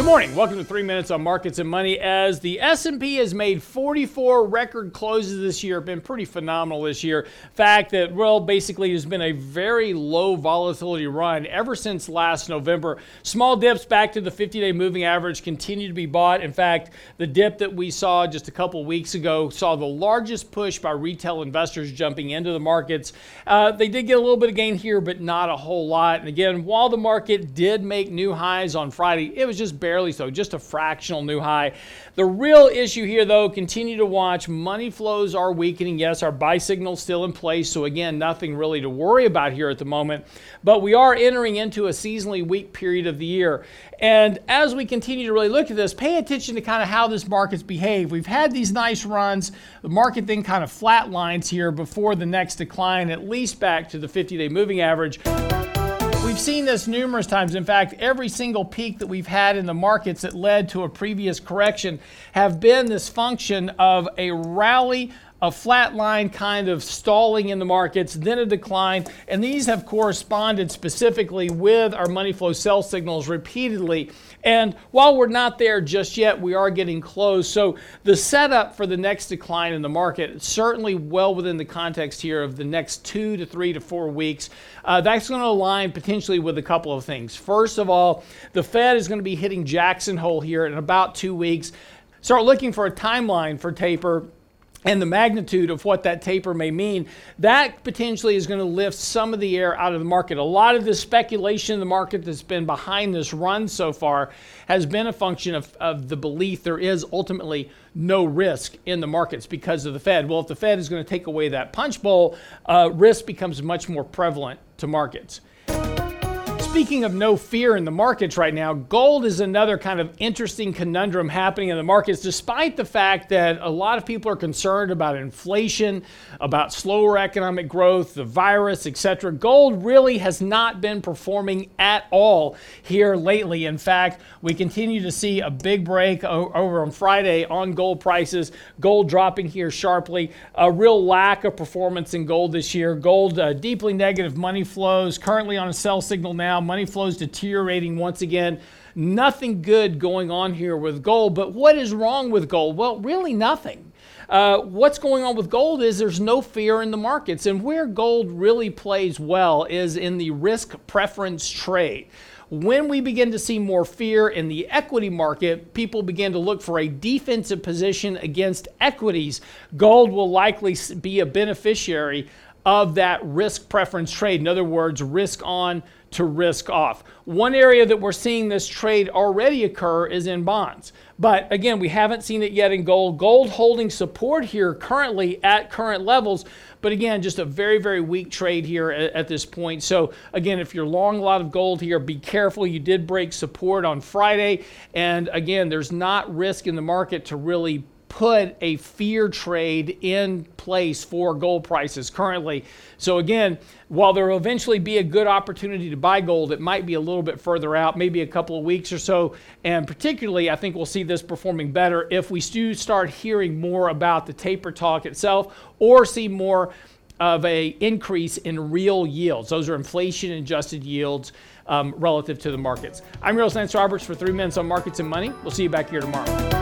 Good morning. Welcome to 3 Minutes on Markets and Money. As the S&P has made 44 record closes this year, been pretty phenomenal this year. Fact that well basically has been a very low volatility run ever since last November. Small dips back to the 50-day moving average continue to be bought. In fact, the dip that we saw just a couple weeks ago saw the largest push by retail investors jumping into the markets. Uh, they did get a little bit of gain here, but not a whole lot. And again, while the market did make new highs on Friday, it was just barely barely so, just a fractional new high. The real issue here, though, continue to watch. Money flows are weakening. Yes, our buy signal still in place. So, again, nothing really to worry about here at the moment. But we are entering into a seasonally weak period of the year. And as we continue to really look at this, pay attention to kind of how this market's behaved. We've had these nice runs. The market then kind of flatlines here before the next decline, at least back to the 50 day moving average. We've seen this numerous times. In fact, every single peak that we've had in the markets that led to a previous correction have been this function of a rally a flat line kind of stalling in the markets, then a decline. And these have corresponded specifically with our money flow sell signals repeatedly. And while we're not there just yet, we are getting close. So the setup for the next decline in the market, is certainly well within the context here of the next two to three to four weeks, uh, that's going to align potentially with a couple of things. First of all, the Fed is going to be hitting Jackson Hole here in about two weeks. Start looking for a timeline for taper and the magnitude of what that taper may mean, that potentially is going to lift some of the air out of the market. A lot of the speculation in the market that's been behind this run so far has been a function of, of the belief there is ultimately no risk in the markets because of the Fed. Well, if the Fed is going to take away that punch bowl, uh, risk becomes much more prevalent to markets. Speaking of no fear in the markets right now, gold is another kind of interesting conundrum happening in the markets, despite the fact that a lot of people are concerned about inflation, about slower economic growth, the virus, etc. Gold really has not been performing at all here lately. In fact, we continue to see a big break over on Friday on gold prices, gold dropping here sharply, a real lack of performance in gold this year. Gold uh, deeply negative money flows, currently on a sell signal now Money flows deteriorating once again. Nothing good going on here with gold. But what is wrong with gold? Well, really nothing. Uh, what's going on with gold is there's no fear in the markets. And where gold really plays well is in the risk preference trade. When we begin to see more fear in the equity market, people begin to look for a defensive position against equities. Gold will likely be a beneficiary of that risk preference trade. In other words, risk on to risk off. One area that we're seeing this trade already occur is in bonds. But again, we haven't seen it yet in gold. Gold holding support here currently at current levels. But again, just a very, very weak trade here at, this point. So again, if you're long a lot of gold here, be careful. You did break support on Friday. And again, there's not risk in the market to really put a fear trade in place for gold prices currently. So, again, while there will eventually be a good opportunity to buy gold, it might be a little bit further out, maybe a couple of weeks or so. And particularly, I think we'll see this performing better if we do start hearing more about the taper talk itself or see more of a increase in real yields. Those are inflation adjusted yields um, relative to the markets. I'm Real Lance Roberts for three minutes on markets and money. We'll see you back here tomorrow.